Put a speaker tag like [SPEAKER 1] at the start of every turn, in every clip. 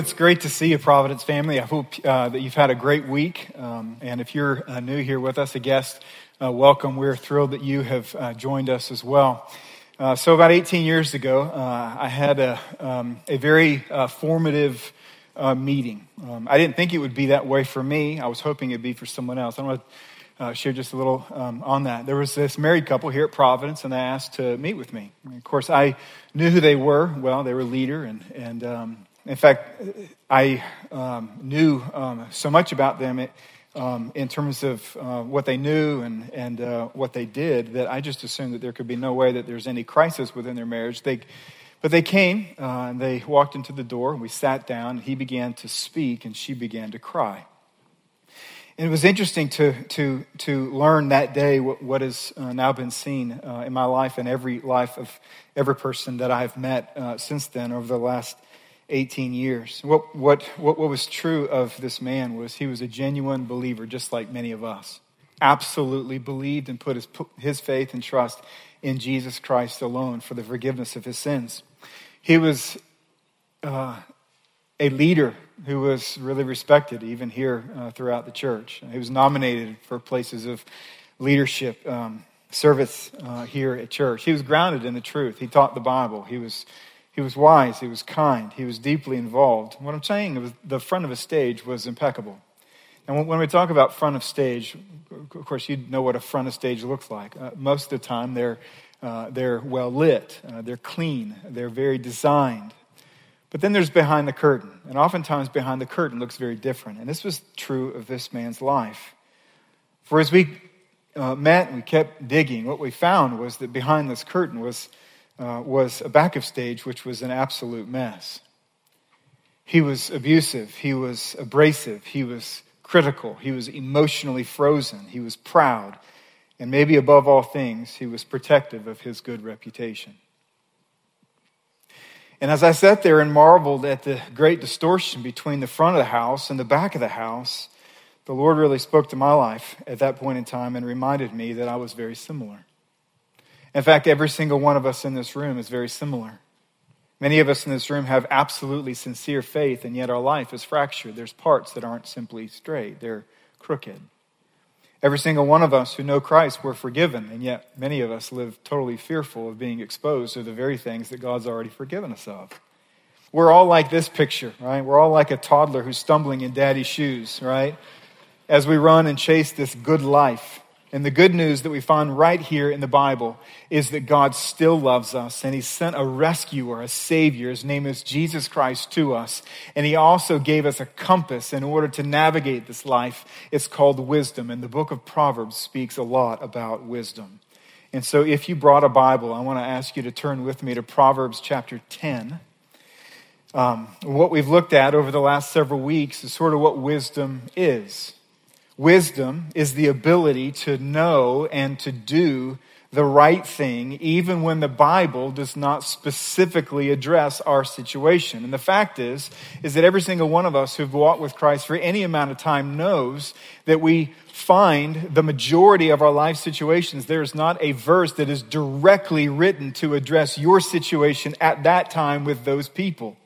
[SPEAKER 1] It's great to see you, Providence family. I hope uh, that you've had a great week. Um, and if you're uh, new here with us, a guest, uh, welcome. We're thrilled that you have uh, joined us as well. Uh, so, about 18 years ago, uh, I had a, um, a very formative meeting. Um, I didn't think it would be that way for me. I was hoping it'd be for someone else. I want to share just a little um, on that. There was this married couple here at Providence, and they asked to meet with me. And of course, I knew who they were. Well, they were a leader, and, and um, in fact, I um, knew um, so much about them it, um, in terms of uh, what they knew and, and uh, what they did that I just assumed that there could be no way that there's any crisis within their marriage. They, but they came uh, and they walked into the door and we sat down. He began to speak and she began to cry. And it was interesting to, to, to learn that day what, what has uh, now been seen uh, in my life and every life of every person that I've met uh, since then over the last 18 years. What, what, what, what was true of this man was he was a genuine believer, just like many of us. Absolutely believed and put his, his faith and trust in Jesus Christ alone for the forgiveness of his sins. He was uh, a leader who was really respected, even here uh, throughout the church. He was nominated for places of leadership, um, service uh, here at church. He was grounded in the truth. He taught the Bible. He was he was wise, he was kind, he was deeply involved. What I'm saying is the front of a stage was impeccable. And when we talk about front of stage, of course, you know what a front of stage looks like. Uh, most of the time, they're, uh, they're well lit, uh, they're clean, they're very designed. But then there's behind the curtain. And oftentimes, behind the curtain looks very different. And this was true of this man's life. For as we uh, met and we kept digging, what we found was that behind this curtain was uh, was a backup stage which was an absolute mess. He was abusive, he was abrasive, he was critical, he was emotionally frozen, he was proud, and maybe above all things, he was protective of his good reputation. And as I sat there and marveled at the great distortion between the front of the house and the back of the house, the Lord really spoke to my life at that point in time and reminded me that I was very similar. In fact, every single one of us in this room is very similar. Many of us in this room have absolutely sincere faith, and yet our life is fractured. There's parts that aren't simply straight, they're crooked. Every single one of us who know Christ, we're forgiven, and yet many of us live totally fearful of being exposed to the very things that God's already forgiven us of. We're all like this picture, right? We're all like a toddler who's stumbling in daddy's shoes, right? As we run and chase this good life. And the good news that we find right here in the Bible is that God still loves us and He sent a rescuer, a Savior. His name is Jesus Christ to us. And He also gave us a compass in order to navigate this life. It's called wisdom. And the book of Proverbs speaks a lot about wisdom. And so if you brought a Bible, I want to ask you to turn with me to Proverbs chapter 10. Um, what we've looked at over the last several weeks is sort of what wisdom is. Wisdom is the ability to know and to do the right thing, even when the Bible does not specifically address our situation. And the fact is, is that every single one of us who've walked with Christ for any amount of time knows that we find the majority of our life situations, there is not a verse that is directly written to address your situation at that time with those people.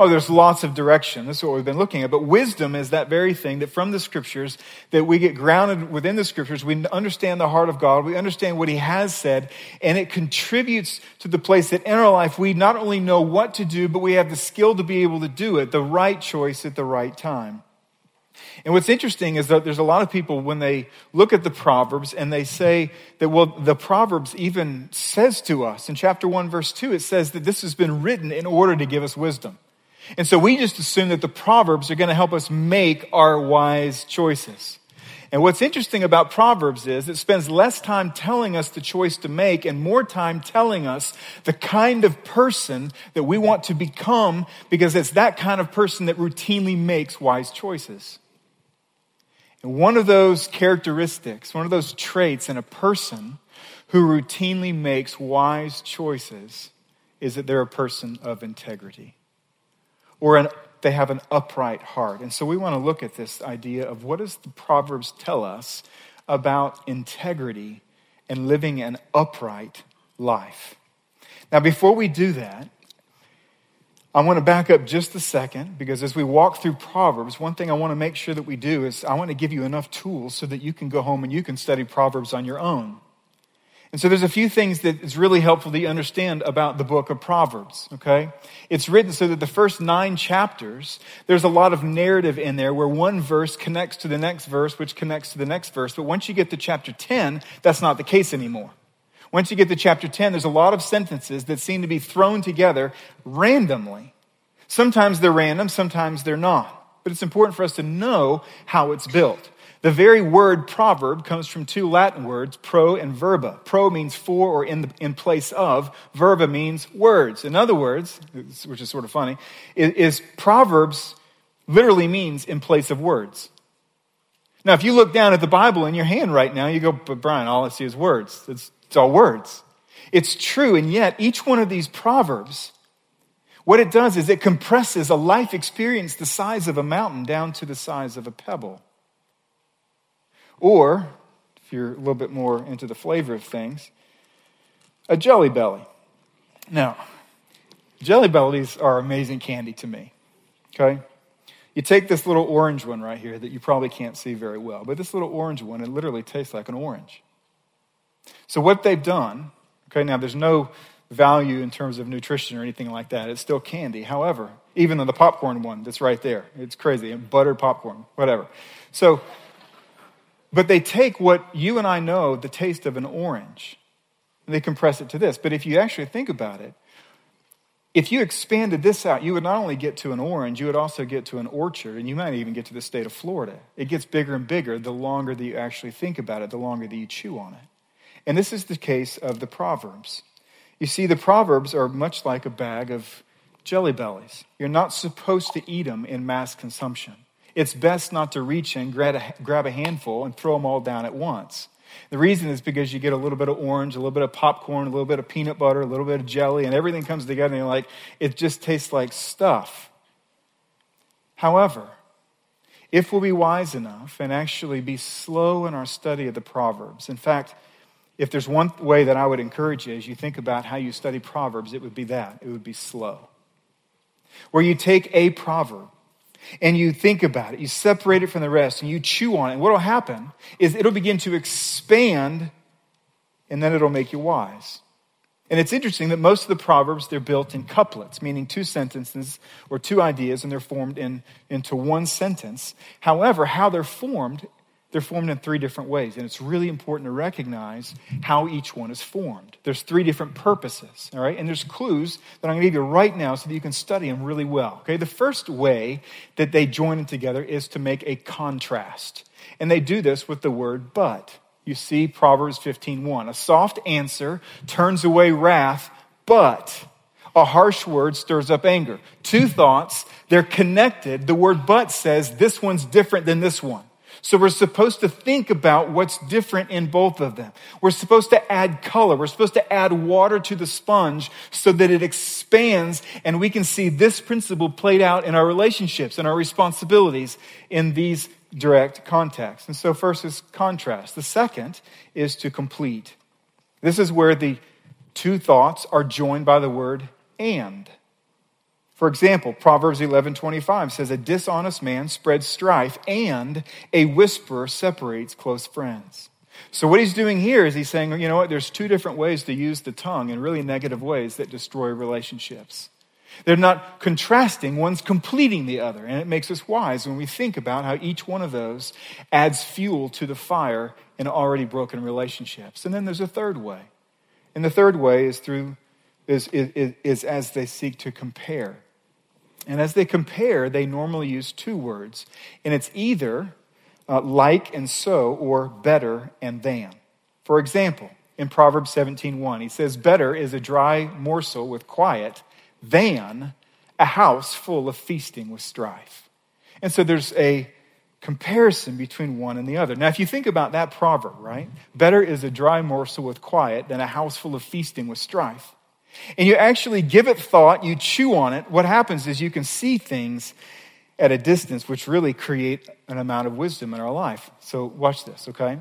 [SPEAKER 1] Oh, there's lots of direction. This is what we've been looking at. But wisdom is that very thing that from the scriptures, that we get grounded within the scriptures, we understand the heart of God, we understand what He has said, and it contributes to the place that in our life we not only know what to do, but we have the skill to be able to do it, the right choice at the right time. And what's interesting is that there's a lot of people when they look at the Proverbs and they say that, well, the Proverbs even says to us in chapter 1, verse 2, it says that this has been written in order to give us wisdom. And so we just assume that the Proverbs are going to help us make our wise choices. And what's interesting about Proverbs is it spends less time telling us the choice to make and more time telling us the kind of person that we want to become because it's that kind of person that routinely makes wise choices. And one of those characteristics, one of those traits in a person who routinely makes wise choices is that they're a person of integrity or an, they have an upright heart. And so we want to look at this idea of what does the Proverbs tell us about integrity and living an upright life. Now, before we do that, I want to back up just a second because as we walk through Proverbs, one thing I want to make sure that we do is I want to give you enough tools so that you can go home and you can study Proverbs on your own. And so there's a few things that is really helpful to understand about the book of Proverbs, okay? It's written so that the first nine chapters, there's a lot of narrative in there where one verse connects to the next verse, which connects to the next verse. But once you get to chapter 10, that's not the case anymore. Once you get to chapter 10, there's a lot of sentences that seem to be thrown together randomly. Sometimes they're random, sometimes they're not. But it's important for us to know how it's built. The very word proverb comes from two Latin words, pro and verba. Pro means for or in, the, in place of. Verba means words. In other words, which is sort of funny, is, is proverbs literally means in place of words. Now, if you look down at the Bible in your hand right now, you go, but Brian, all I see is words. It's, it's all words. It's true, and yet each one of these proverbs, what it does is it compresses a life experience the size of a mountain down to the size of a pebble. Or, if you're a little bit more into the flavor of things, a jelly belly. Now, jelly bellies are amazing candy to me. Okay? You take this little orange one right here that you probably can't see very well, but this little orange one, it literally tastes like an orange. So, what they've done, okay, now there's no value in terms of nutrition or anything like that. It's still candy. However, even the popcorn one that's right there, it's crazy. and Buttered popcorn, whatever. So, but they take what you and I know the taste of an orange and they compress it to this. But if you actually think about it, if you expanded this out, you would not only get to an orange, you would also get to an orchard, and you might even get to the state of Florida. It gets bigger and bigger the longer that you actually think about it, the longer that you chew on it. And this is the case of the Proverbs. You see, the Proverbs are much like a bag of jelly bellies. You're not supposed to eat them in mass consumption it's best not to reach in, grab a, grab a handful, and throw them all down at once. The reason is because you get a little bit of orange, a little bit of popcorn, a little bit of peanut butter, a little bit of jelly, and everything comes together, and you're like, it just tastes like stuff. However, if we'll be wise enough and actually be slow in our study of the Proverbs, in fact, if there's one way that I would encourage you as you think about how you study Proverbs, it would be that. It would be slow. Where you take a proverb and you think about it, you separate it from the rest, and you chew on it. And what will happen is it'll begin to expand, and then it'll make you wise. And it's interesting that most of the proverbs they're built in couplets, meaning two sentences or two ideas, and they're formed in, into one sentence. However, how they're formed they're formed in three different ways, and it's really important to recognize how each one is formed. There's three different purposes, all right? And there's clues that I'm going to give you right now so that you can study them really well, okay? The first way that they join together is to make a contrast. And they do this with the word but. You see Proverbs 15:1. A soft answer turns away wrath, but a harsh word stirs up anger. Two thoughts, they're connected. The word but says this one's different than this one. So we're supposed to think about what's different in both of them. We're supposed to add color. We're supposed to add water to the sponge so that it expands and we can see this principle played out in our relationships and our responsibilities in these direct contexts. And so first is contrast. The second is to complete. This is where the two thoughts are joined by the word and. For example, Proverbs 11:25 says a dishonest man spreads strife and a whisperer separates close friends. So what he's doing here is he's saying, you know what, there's two different ways to use the tongue in really negative ways that destroy relationships. They're not contrasting, one's completing the other. And it makes us wise when we think about how each one of those adds fuel to the fire in already broken relationships. And then there's a third way. And the third way is through is, is, is as they seek to compare. And as they compare, they normally use two words, and it's either uh, like and so or better and than. For example, in Proverbs 17:1, he says, "Better is a dry morsel with quiet than a house full of feasting with strife." And so there's a comparison between one and the other. Now, if you think about that proverb, right? Better is a dry morsel with quiet than a house full of feasting with strife and you actually give it thought, you chew on it, what happens is you can see things at a distance which really create an amount of wisdom in our life. So watch this, okay?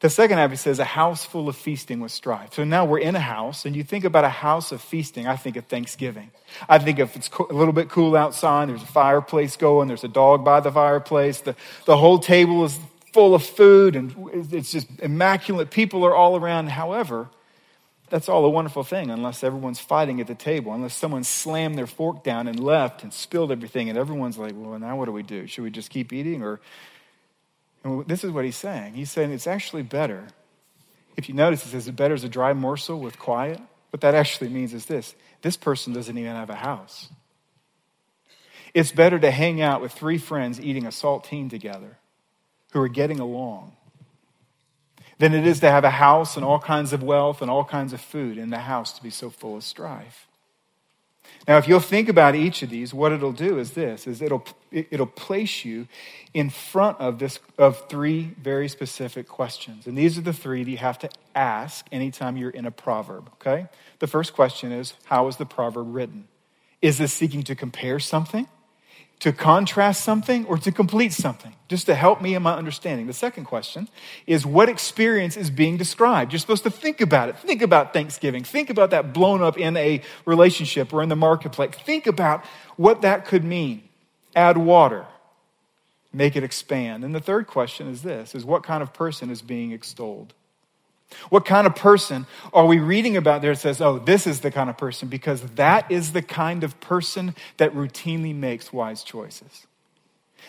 [SPEAKER 1] The second half, says, a house full of feasting with strife. So now we're in a house, and you think about a house of feasting, I think of Thanksgiving. I think if it's a little bit cool outside, there's a fireplace going, there's a dog by the fireplace, the, the whole table is full of food, and it's just immaculate. People are all around. However, that's all a wonderful thing unless everyone's fighting at the table, unless someone slammed their fork down and left and spilled everything, and everyone's like, well, now what do we do? Should we just keep eating or and this is what he's saying. He's saying it's actually better. If you notice, it says it's better as a dry morsel with quiet. What that actually means is this this person doesn't even have a house. It's better to hang out with three friends eating a saltine together who are getting along than it is to have a house and all kinds of wealth and all kinds of food in the house to be so full of strife. Now, if you'll think about each of these, what it'll do is this, is it'll, it'll place you in front of this, of three very specific questions. And these are the three that you have to ask anytime you're in a proverb, okay? The first question is, how is the proverb written? Is this seeking to compare something? To contrast something or to complete something, just to help me in my understanding. The second question is what experience is being described? You're supposed to think about it. Think about Thanksgiving. Think about that blown up in a relationship or in the marketplace. Think about what that could mean. Add water, make it expand. And the third question is this is what kind of person is being extolled? What kind of person are we reading about there that says, oh, this is the kind of person? Because that is the kind of person that routinely makes wise choices,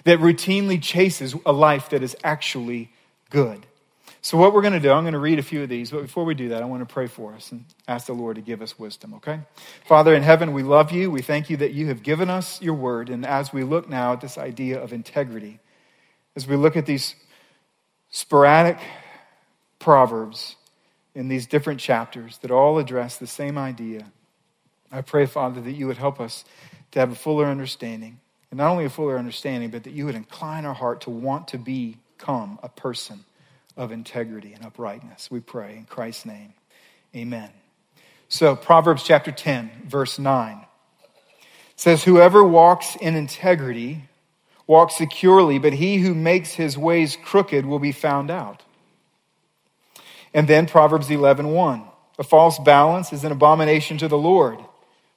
[SPEAKER 1] that routinely chases a life that is actually good. So, what we're going to do, I'm going to read a few of these, but before we do that, I want to pray for us and ask the Lord to give us wisdom, okay? Father in heaven, we love you. We thank you that you have given us your word. And as we look now at this idea of integrity, as we look at these sporadic proverbs in these different chapters that all address the same idea. I pray, Father, that you would help us to have a fuller understanding. And not only a fuller understanding, but that you would incline our heart to want to become a person of integrity and uprightness. We pray in Christ's name. Amen. So, Proverbs chapter 10, verse 9 says, Whoever walks in integrity walks securely, but he who makes his ways crooked will be found out. And then Proverbs 11:1. 1. A false balance is an abomination to the Lord,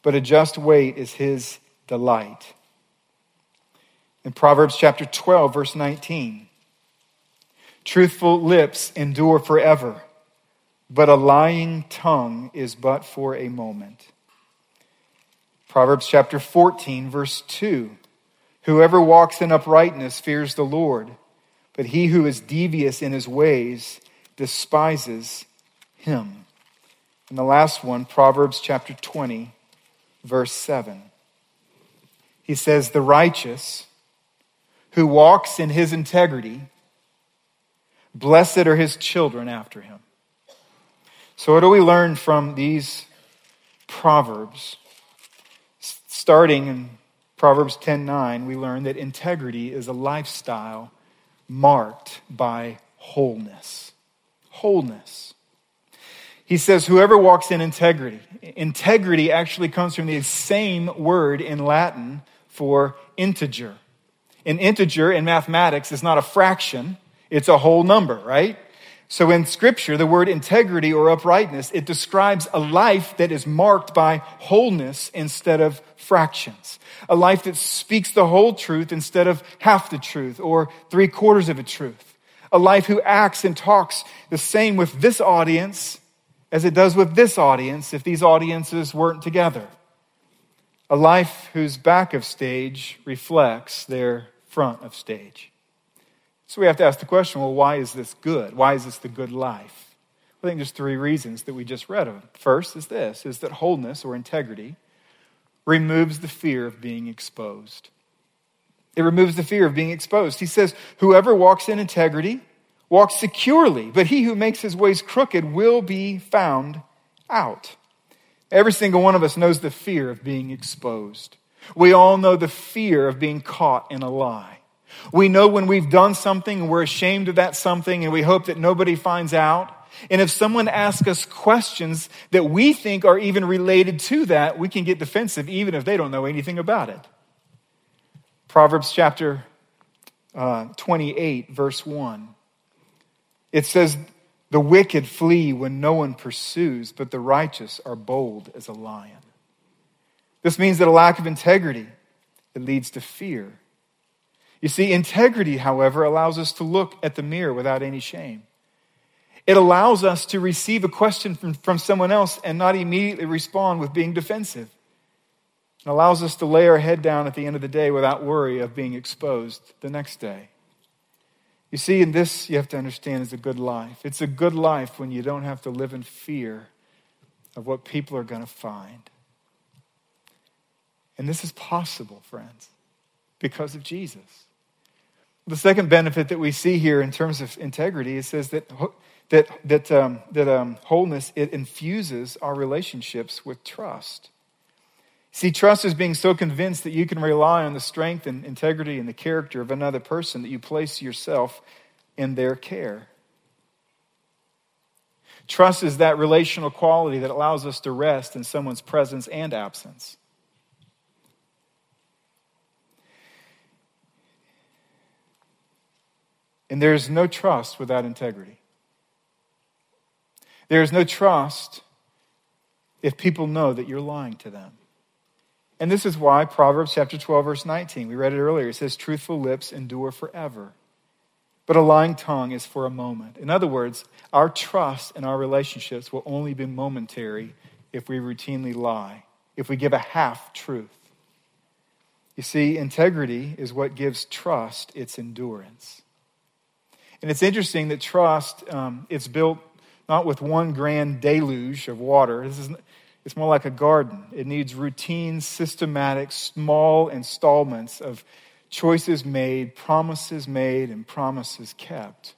[SPEAKER 1] but a just weight is his delight. In Proverbs chapter 12 verse 19. Truthful lips endure forever, but a lying tongue is but for a moment. Proverbs chapter 14 verse 2. Whoever walks in uprightness fears the Lord, but he who is devious in his ways despises him. And the last one, Proverbs chapter 20, verse 7. He says, The righteous who walks in his integrity, blessed are his children after him. So, what do we learn from these Proverbs? Starting in Proverbs 10:9, we learn that integrity is a lifestyle marked by wholeness wholeness. He says, Whoever walks in integrity. Integrity actually comes from the same word in Latin for integer. An integer in mathematics is not a fraction, it's a whole number, right? So in scripture, the word integrity or uprightness, it describes a life that is marked by wholeness instead of fractions. A life that speaks the whole truth instead of half the truth or three quarters of a truth a life who acts and talks the same with this audience as it does with this audience if these audiences weren't together. A life whose back of stage reflects their front of stage. So we have to ask the question well, why is this good? Why is this the good life? I think there's three reasons that we just read of. First is this is that wholeness or integrity removes the fear of being exposed. It removes the fear of being exposed. He says, Whoever walks in integrity walks securely, but he who makes his ways crooked will be found out. Every single one of us knows the fear of being exposed. We all know the fear of being caught in a lie. We know when we've done something and we're ashamed of that something and we hope that nobody finds out. And if someone asks us questions that we think are even related to that, we can get defensive even if they don't know anything about it. Proverbs chapter uh, 28, verse 1. It says, The wicked flee when no one pursues, but the righteous are bold as a lion. This means that a lack of integrity it leads to fear. You see, integrity, however, allows us to look at the mirror without any shame. It allows us to receive a question from, from someone else and not immediately respond with being defensive. It allows us to lay our head down at the end of the day without worry of being exposed the next day. You see, in this, you have to understand, is a good life. It's a good life when you don't have to live in fear of what people are going to find. And this is possible, friends, because of Jesus. The second benefit that we see here in terms of integrity, it says that, that, that, um, that um, wholeness, it infuses our relationships with trust. See, trust is being so convinced that you can rely on the strength and integrity and the character of another person that you place yourself in their care. Trust is that relational quality that allows us to rest in someone's presence and absence. And there is no trust without integrity. There is no trust if people know that you're lying to them. And this is why Proverbs chapter 12, verse 19, we read it earlier, it says, Truthful lips endure forever, but a lying tongue is for a moment. In other words, our trust and our relationships will only be momentary if we routinely lie, if we give a half truth. You see, integrity is what gives trust its endurance. And it's interesting that trust, um, it's built not with one grand deluge of water. This is, it's more like a garden. It needs routine, systematic, small installments of choices made, promises made, and promises kept.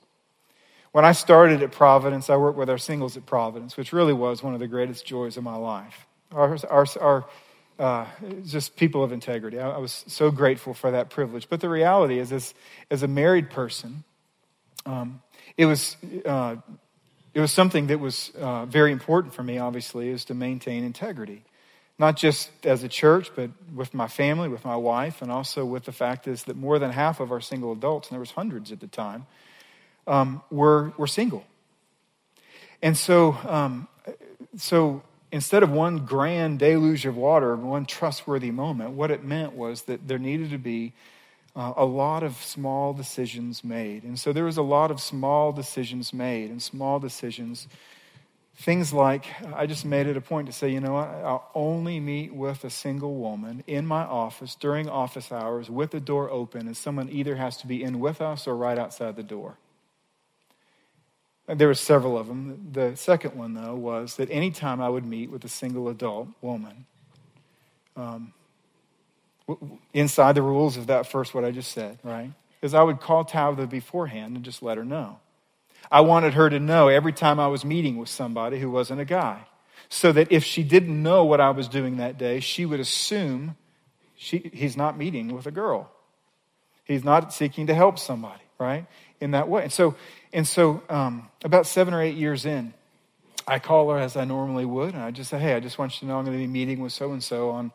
[SPEAKER 1] When I started at Providence, I worked with our singles at Providence, which really was one of the greatest joys of my life. Our, our, our uh, just people of integrity. I, I, was so grateful for that privilege. But the reality is, as, as a married person, um, it was uh, it was something that was uh, very important for me, obviously, is to maintain integrity. Not just as a church, but with my family, with my wife, and also with the fact is that more than half of our single adults, and there was hundreds at the time, um, were, were single. And so, um, so instead of one grand deluge of water, one trustworthy moment, what it meant was that there needed to be uh, a lot of small decisions made. And so there was a lot of small decisions made and small decisions. Things like, I just made it a point to say, you know what, I'll only meet with a single woman in my office during office hours with the door open, and someone either has to be in with us or right outside the door. There were several of them. The second one, though, was that anytime I would meet with a single adult woman, um, inside the rules of that first, what I just said, right? Is I would call Tabitha beforehand and just let her know. I wanted her to know every time I was meeting with somebody who wasn't a guy. So that if she didn't know what I was doing that day, she would assume she, he's not meeting with a girl. He's not seeking to help somebody, right? In that way. And so, and so um, about seven or eight years in, I call her as I normally would, and I just say, hey, I just want you to know I'm going to be meeting with so and so on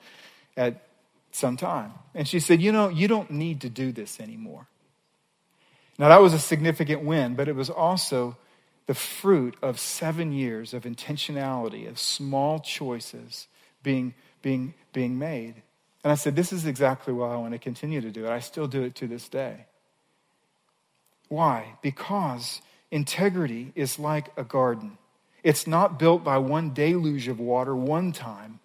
[SPEAKER 1] at some time. And she said, You know, you don't need to do this anymore. Now, that was a significant win, but it was also the fruit of seven years of intentionality, of small choices being, being, being made. And I said, This is exactly why I want to continue to do it. I still do it to this day. Why? Because integrity is like a garden. It's not built by one deluge of water one time,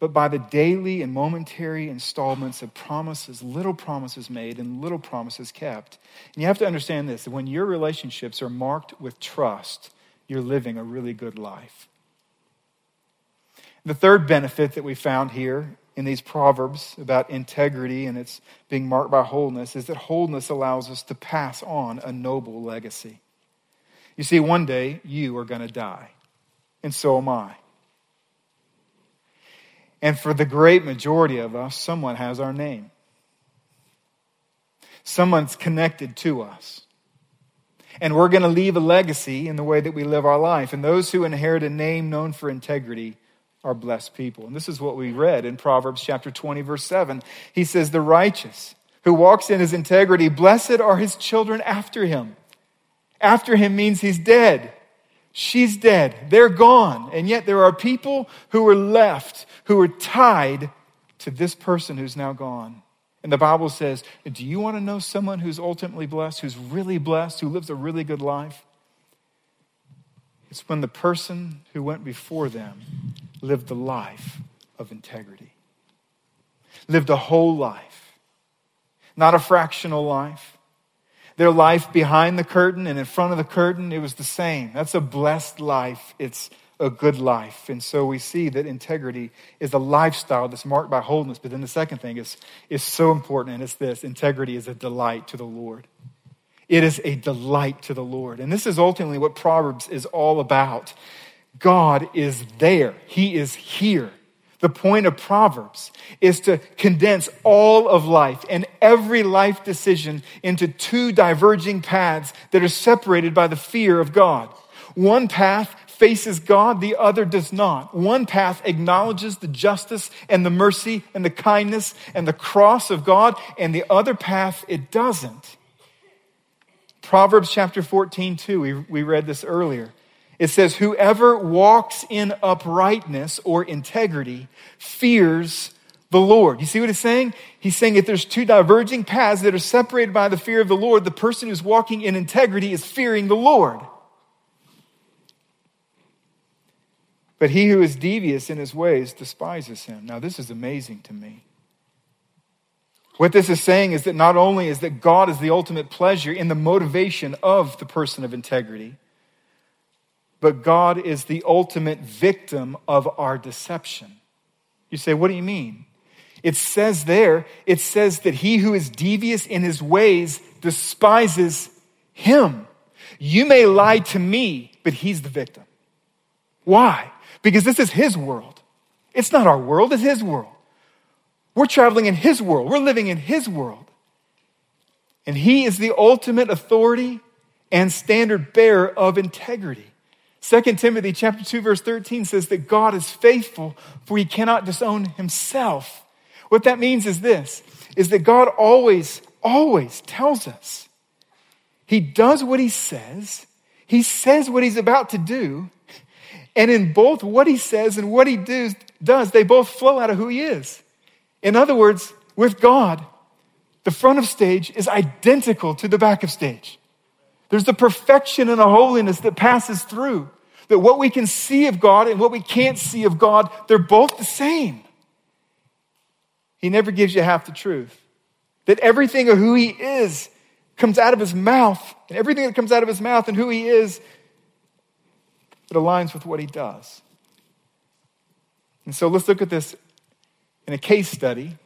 [SPEAKER 1] but by the daily and momentary installments of promises, little promises made and little promises kept. And you have to understand this when your relationships are marked with trust, you're living a really good life. The third benefit that we found here in these proverbs about integrity and it's being marked by wholeness is that wholeness allows us to pass on a noble legacy. You see, one day you are going to die, and so am I. And for the great majority of us, someone has our name. Someone's connected to us. And we're going to leave a legacy in the way that we live our life. And those who inherit a name known for integrity are blessed people. And this is what we read in Proverbs chapter 20, verse 7. He says, The righteous who walks in his integrity, blessed are his children after him. After him means he's dead. She's dead. They're gone. And yet there are people who are left who are tied to this person who's now gone. And the Bible says, Do you want to know someone who's ultimately blessed, who's really blessed, who lives a really good life? It's when the person who went before them lived the life of integrity, lived a whole life, not a fractional life. Their life behind the curtain and in front of the curtain, it was the same. That's a blessed life. It's a good life. And so we see that integrity is a lifestyle that's marked by wholeness. But then the second thing is, is so important, and it's this integrity is a delight to the Lord. It is a delight to the Lord. And this is ultimately what Proverbs is all about. God is there, He is here. The point of Proverbs is to condense all of life and every life decision into two diverging paths that are separated by the fear of God. One path faces God, the other does not. One path acknowledges the justice and the mercy and the kindness and the cross of God, and the other path, it doesn't. Proverbs chapter 14, 2, we, we read this earlier. It says, Whoever walks in uprightness or integrity fears the Lord. You see what he's saying? He's saying if there's two diverging paths that are separated by the fear of the Lord, the person who's walking in integrity is fearing the Lord. But he who is devious in his ways despises him. Now, this is amazing to me. What this is saying is that not only is that God is the ultimate pleasure in the motivation of the person of integrity, but God is the ultimate victim of our deception. You say, what do you mean? It says there, it says that he who is devious in his ways despises him. You may lie to me, but he's the victim. Why? because this is His world. It's not our world, it's His world. We're traveling in His world, we're living in His world. And He is the ultimate authority and standard bearer of integrity. 2 Timothy chapter 2 verse 13 says that God is faithful for he cannot disown himself. What that means is this is that God always always tells us he does what he says, he says what he's about to do, and in both what he says and what he do, does, they both flow out of who he is. In other words, with God, the front of stage is identical to the back of stage. There's the perfection and a holiness that passes through. That what we can see of God and what we can't see of God, they're both the same. He never gives you half the truth. That everything of who he is comes out of his mouth, and everything that comes out of his mouth and who he is it aligns with what he does. And so let's look at this in a case study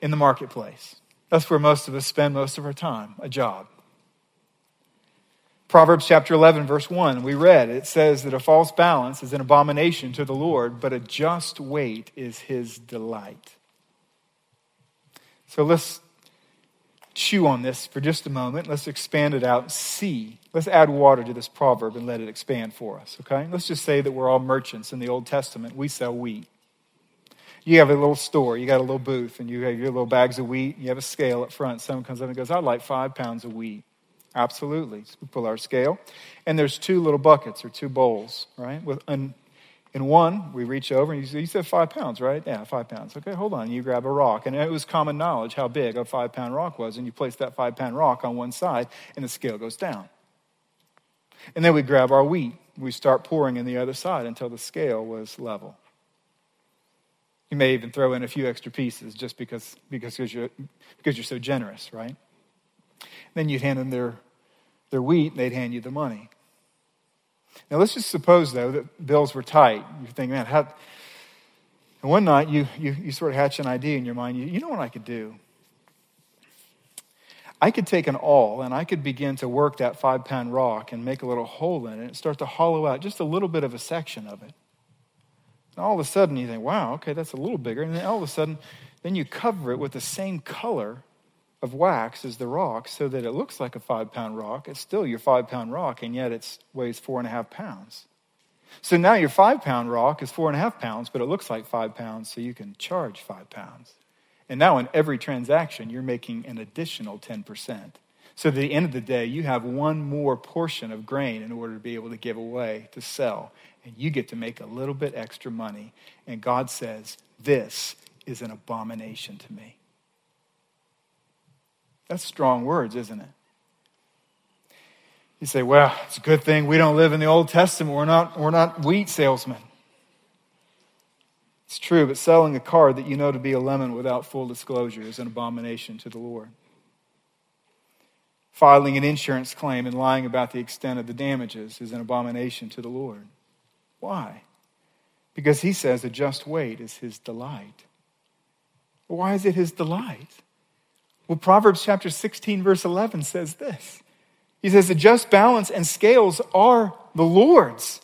[SPEAKER 1] in the marketplace. That's where most of us spend most of our time, a job. Proverbs chapter 11, verse 1, we read, it says that a false balance is an abomination to the Lord, but a just weight is his delight. So let's chew on this for just a moment. Let's expand it out see. Let's add water to this proverb and let it expand for us, okay? Let's just say that we're all merchants in the Old Testament. We sell wheat. You have a little store, you got a little booth, and you have your little bags of wheat, you have a scale up front. Someone comes up and goes, I'd like five pounds of wheat. Absolutely. So we pull our scale, and there's two little buckets or two bowls, right? With an in one, we reach over and you, say, you said five pounds, right? Yeah, five pounds. Okay, hold on. You grab a rock. And it was common knowledge how big a five pound rock was. And you place that five pound rock on one side and the scale goes down. And then we grab our wheat. We start pouring in the other side until the scale was level. You may even throw in a few extra pieces just because, because, you're, because you're so generous, right? Then you'd hand them their, their wheat and they'd hand you the money. Now, let's just suppose, though, that bills were tight. You're thinking, man, how. And one night you, you, you sort of hatch an idea in your mind. You, you know what I could do? I could take an awl and I could begin to work that five pound rock and make a little hole in it and start to hollow out just a little bit of a section of it. And all of a sudden you think, wow, okay, that's a little bigger. And then all of a sudden, then you cover it with the same color of wax as the rock so that it looks like a five pound rock. It's still your five pound rock, and yet it weighs four and a half pounds. So now your five pound rock is four and a half pounds, but it looks like five pounds, so you can charge five pounds. And now in every transaction, you're making an additional 10%. So at the end of the day, you have one more portion of grain in order to be able to give away, to sell. And you get to make a little bit extra money. And God says, This is an abomination to me. That's strong words, isn't it? You say, well, it's a good thing we don't live in the Old Testament. We're not, we're not wheat salesmen. It's true, but selling a card that you know to be a lemon without full disclosure is an abomination to the Lord. Filing an insurance claim and lying about the extent of the damages is an abomination to the Lord. Why? Because he says a just weight is his delight. Why is it his delight? Well, Proverbs chapter 16, verse 11 says this He says, The just balance and scales are the Lord's,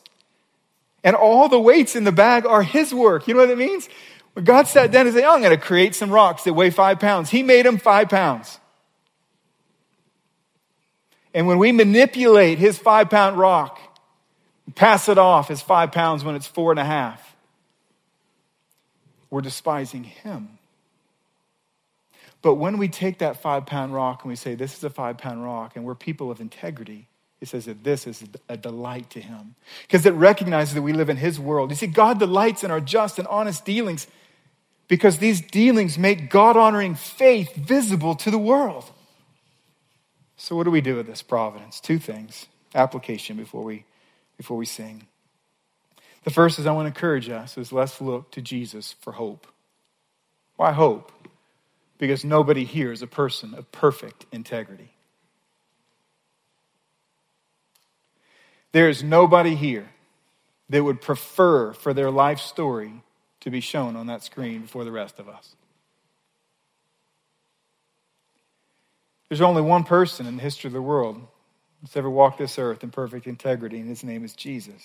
[SPEAKER 1] and all the weights in the bag are his work. You know what that means? When God sat down and said, oh, I'm going to create some rocks that weigh five pounds, he made them five pounds. And when we manipulate his five pound rock, pass it off as five pounds when it's four and a half, we're despising him. But when we take that five pound rock and we say, This is a five pound rock, and we're people of integrity, it says that this is a delight to him because it recognizes that we live in his world. You see, God delights in our just and honest dealings because these dealings make God honoring faith visible to the world. So, what do we do with this providence? Two things. Application before we, before we sing. The first is I want to encourage us is let's look to Jesus for hope. Why hope? Because nobody here is a person of perfect integrity. There is nobody here that would prefer for their life story to be shown on that screen before the rest of us. There's only one person in the history of the world that's ever walked this earth in perfect integrity, and his name is Jesus.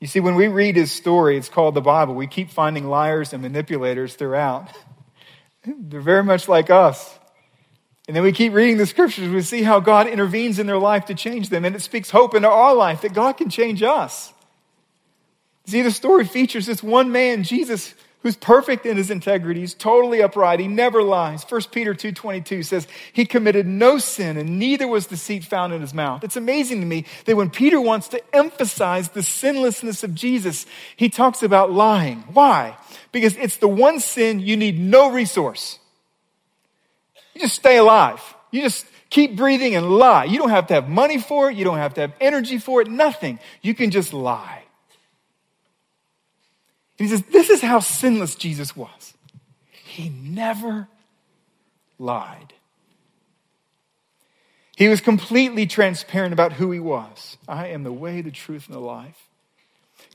[SPEAKER 1] You see, when we read his story, it's called the Bible, we keep finding liars and manipulators throughout. They're very much like us. And then we keep reading the scriptures, we see how God intervenes in their life to change them. And it speaks hope into our life that God can change us. See, the story features this one man, Jesus, who's perfect in his integrity. He's totally upright. He never lies. 1 Peter 2.22 says, he committed no sin and neither was deceit found in his mouth. It's amazing to me that when Peter wants to emphasize the sinlessness of Jesus, he talks about lying. Why? because it's the one sin you need no resource. You just stay alive. You just keep breathing and lie. You don't have to have money for it. You don't have to have energy for it. Nothing. You can just lie. And he says, This is how sinless Jesus was. He never lied. He was completely transparent about who he was. I am the way, the truth, and the life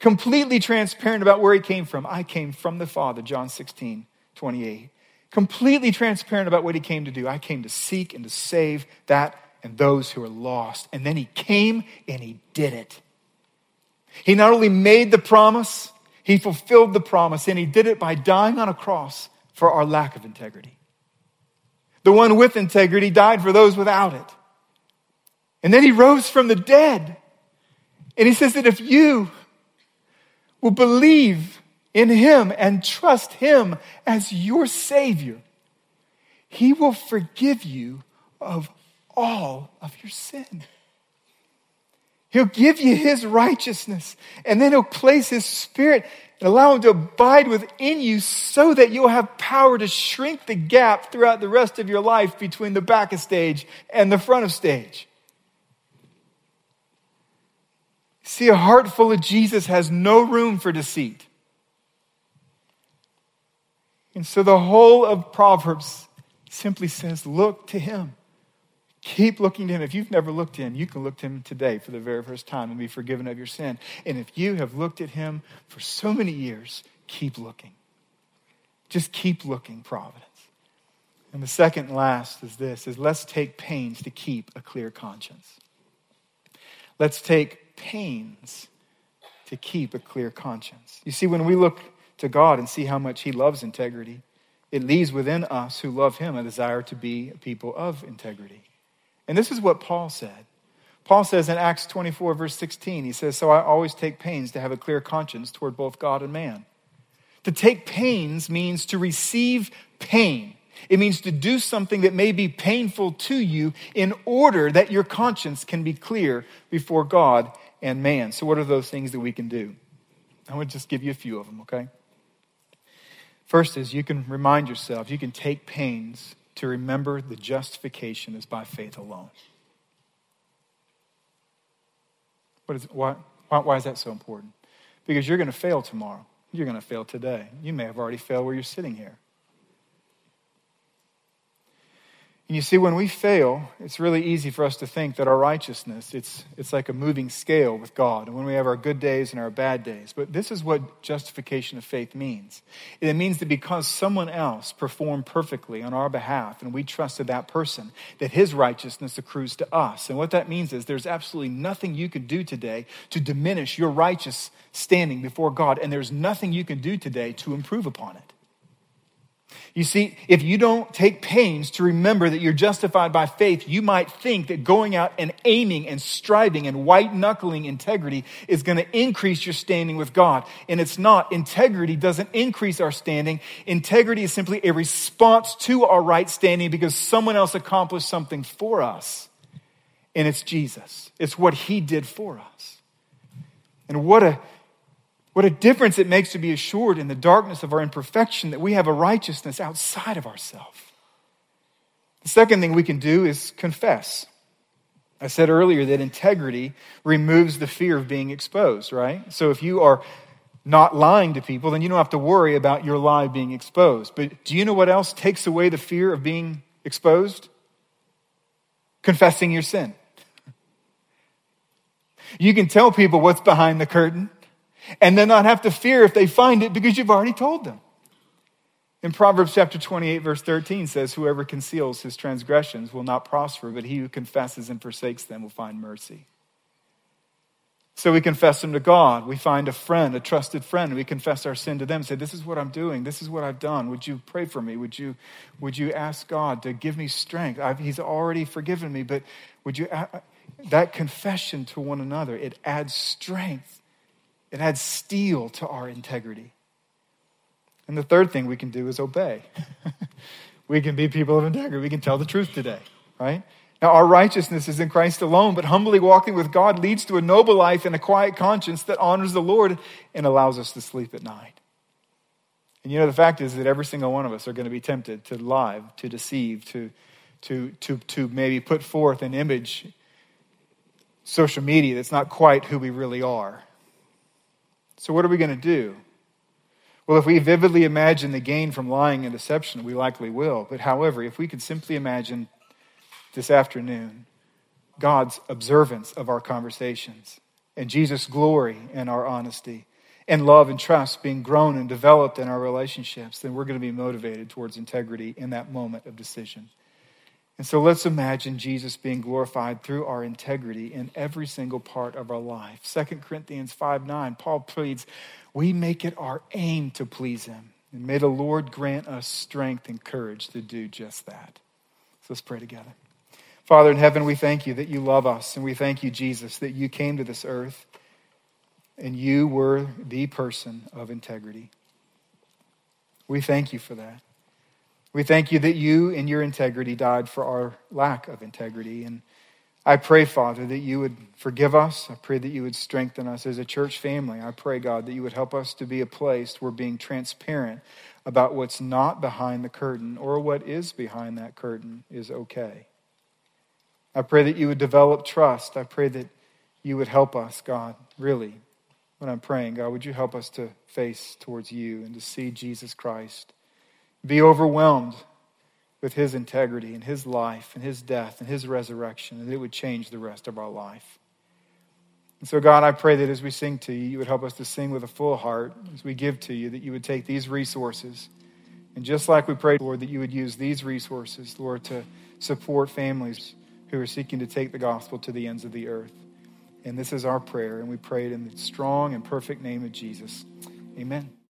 [SPEAKER 1] completely transparent about where he came from. I came from the Father, John 16, 28. Completely transparent about what he came to do. I came to seek and to save that and those who are lost. And then he came and he did it. He not only made the promise, he fulfilled the promise, and he did it by dying on a cross for our lack of integrity. The one with integrity died for those without it. And then he rose from the dead. And he says that if you will believe in Him and trust Him as your Savior, He will forgive you of all of your sin. He'll give you His righteousness, and then He'll place His Spirit and allow Him to abide within you so that you'll have power to shrink the gap throughout the rest of your life between the back of stage and the front of stage. See, a heart full of Jesus has no room for deceit. And so the whole of Proverbs simply says, look to him. Keep looking to him. If you've never looked to him, you can look to him today for the very first time and be forgiven of your sin. And if you have looked at him for so many years, keep looking. Just keep looking, Providence. And the second and last is this is let's take pains to keep a clear conscience. Let's take pains to keep a clear conscience. You see, when we look to God and see how much He loves integrity, it leaves within us who love Him a desire to be a people of integrity. And this is what Paul said. Paul says in Acts 24, verse 16, he says, So I always take pains to have a clear conscience toward both God and man. To take pains means to receive pain. It means to do something that may be painful to you in order that your conscience can be clear before God and man. So, what are those things that we can do? I to just give you a few of them, okay? First is you can remind yourself, you can take pains to remember the justification is by faith alone. What is, why, why, why is that so important? Because you're going to fail tomorrow. You're going to fail today. You may have already failed where you're sitting here. And you see, when we fail, it's really easy for us to think that our righteousness, it's, it's like a moving scale with God. And when we have our good days and our bad days. But this is what justification of faith means. It means that because someone else performed perfectly on our behalf and we trusted that person, that his righteousness accrues to us. And what that means is there's absolutely nothing you can do today to diminish your righteous standing before God. And there's nothing you can do today to improve upon it. You see, if you don't take pains to remember that you're justified by faith, you might think that going out and aiming and striving and white knuckling integrity is going to increase your standing with God. And it's not. Integrity doesn't increase our standing. Integrity is simply a response to our right standing because someone else accomplished something for us. And it's Jesus. It's what he did for us. And what a what a difference it makes to be assured in the darkness of our imperfection that we have a righteousness outside of ourselves. The second thing we can do is confess. I said earlier that integrity removes the fear of being exposed, right? So if you are not lying to people, then you don't have to worry about your lie being exposed. But do you know what else takes away the fear of being exposed? Confessing your sin. You can tell people what's behind the curtain and then not have to fear if they find it because you've already told them. In Proverbs chapter 28, verse 13 says, Whoever conceals his transgressions will not prosper, but he who confesses and forsakes them will find mercy. So we confess them to God. We find a friend, a trusted friend, we confess our sin to them. Say, This is what I'm doing. This is what I've done. Would you pray for me? Would you, would you ask God to give me strength? I've, he's already forgiven me, but would you, that confession to one another, it adds strength it adds steel to our integrity. And the third thing we can do is obey. we can be people of integrity. We can tell the truth today, right? Now, our righteousness is in Christ alone, but humbly walking with God leads to a noble life and a quiet conscience that honors the Lord and allows us to sleep at night. And you know, the fact is that every single one of us are going to be tempted to lie, to deceive, to, to, to, to maybe put forth an image, social media, that's not quite who we really are. So, what are we going to do? Well, if we vividly imagine the gain from lying and deception, we likely will. But, however, if we could simply imagine this afternoon God's observance of our conversations and Jesus' glory and our honesty and love and trust being grown and developed in our relationships, then we're going to be motivated towards integrity in that moment of decision. And so let's imagine Jesus being glorified through our integrity in every single part of our life. 2 Corinthians 5 9, Paul pleads, We make it our aim to please him. And may the Lord grant us strength and courage to do just that. So let's pray together. Father in heaven, we thank you that you love us, and we thank you, Jesus, that you came to this earth and you were the person of integrity. We thank you for that. We thank you that you, in your integrity, died for our lack of integrity. And I pray, Father, that you would forgive us. I pray that you would strengthen us as a church family. I pray, God, that you would help us to be a place where being transparent about what's not behind the curtain or what is behind that curtain is okay. I pray that you would develop trust. I pray that you would help us, God, really. When I'm praying, God, would you help us to face towards you and to see Jesus Christ? Be overwhelmed with his integrity and his life and his death and his resurrection, and it would change the rest of our life. And so, God, I pray that as we sing to you, you would help us to sing with a full heart as we give to you, that you would take these resources. And just like we prayed, Lord, that you would use these resources, Lord, to support families who are seeking to take the gospel to the ends of the earth. And this is our prayer, and we pray it in the strong and perfect name of Jesus. Amen.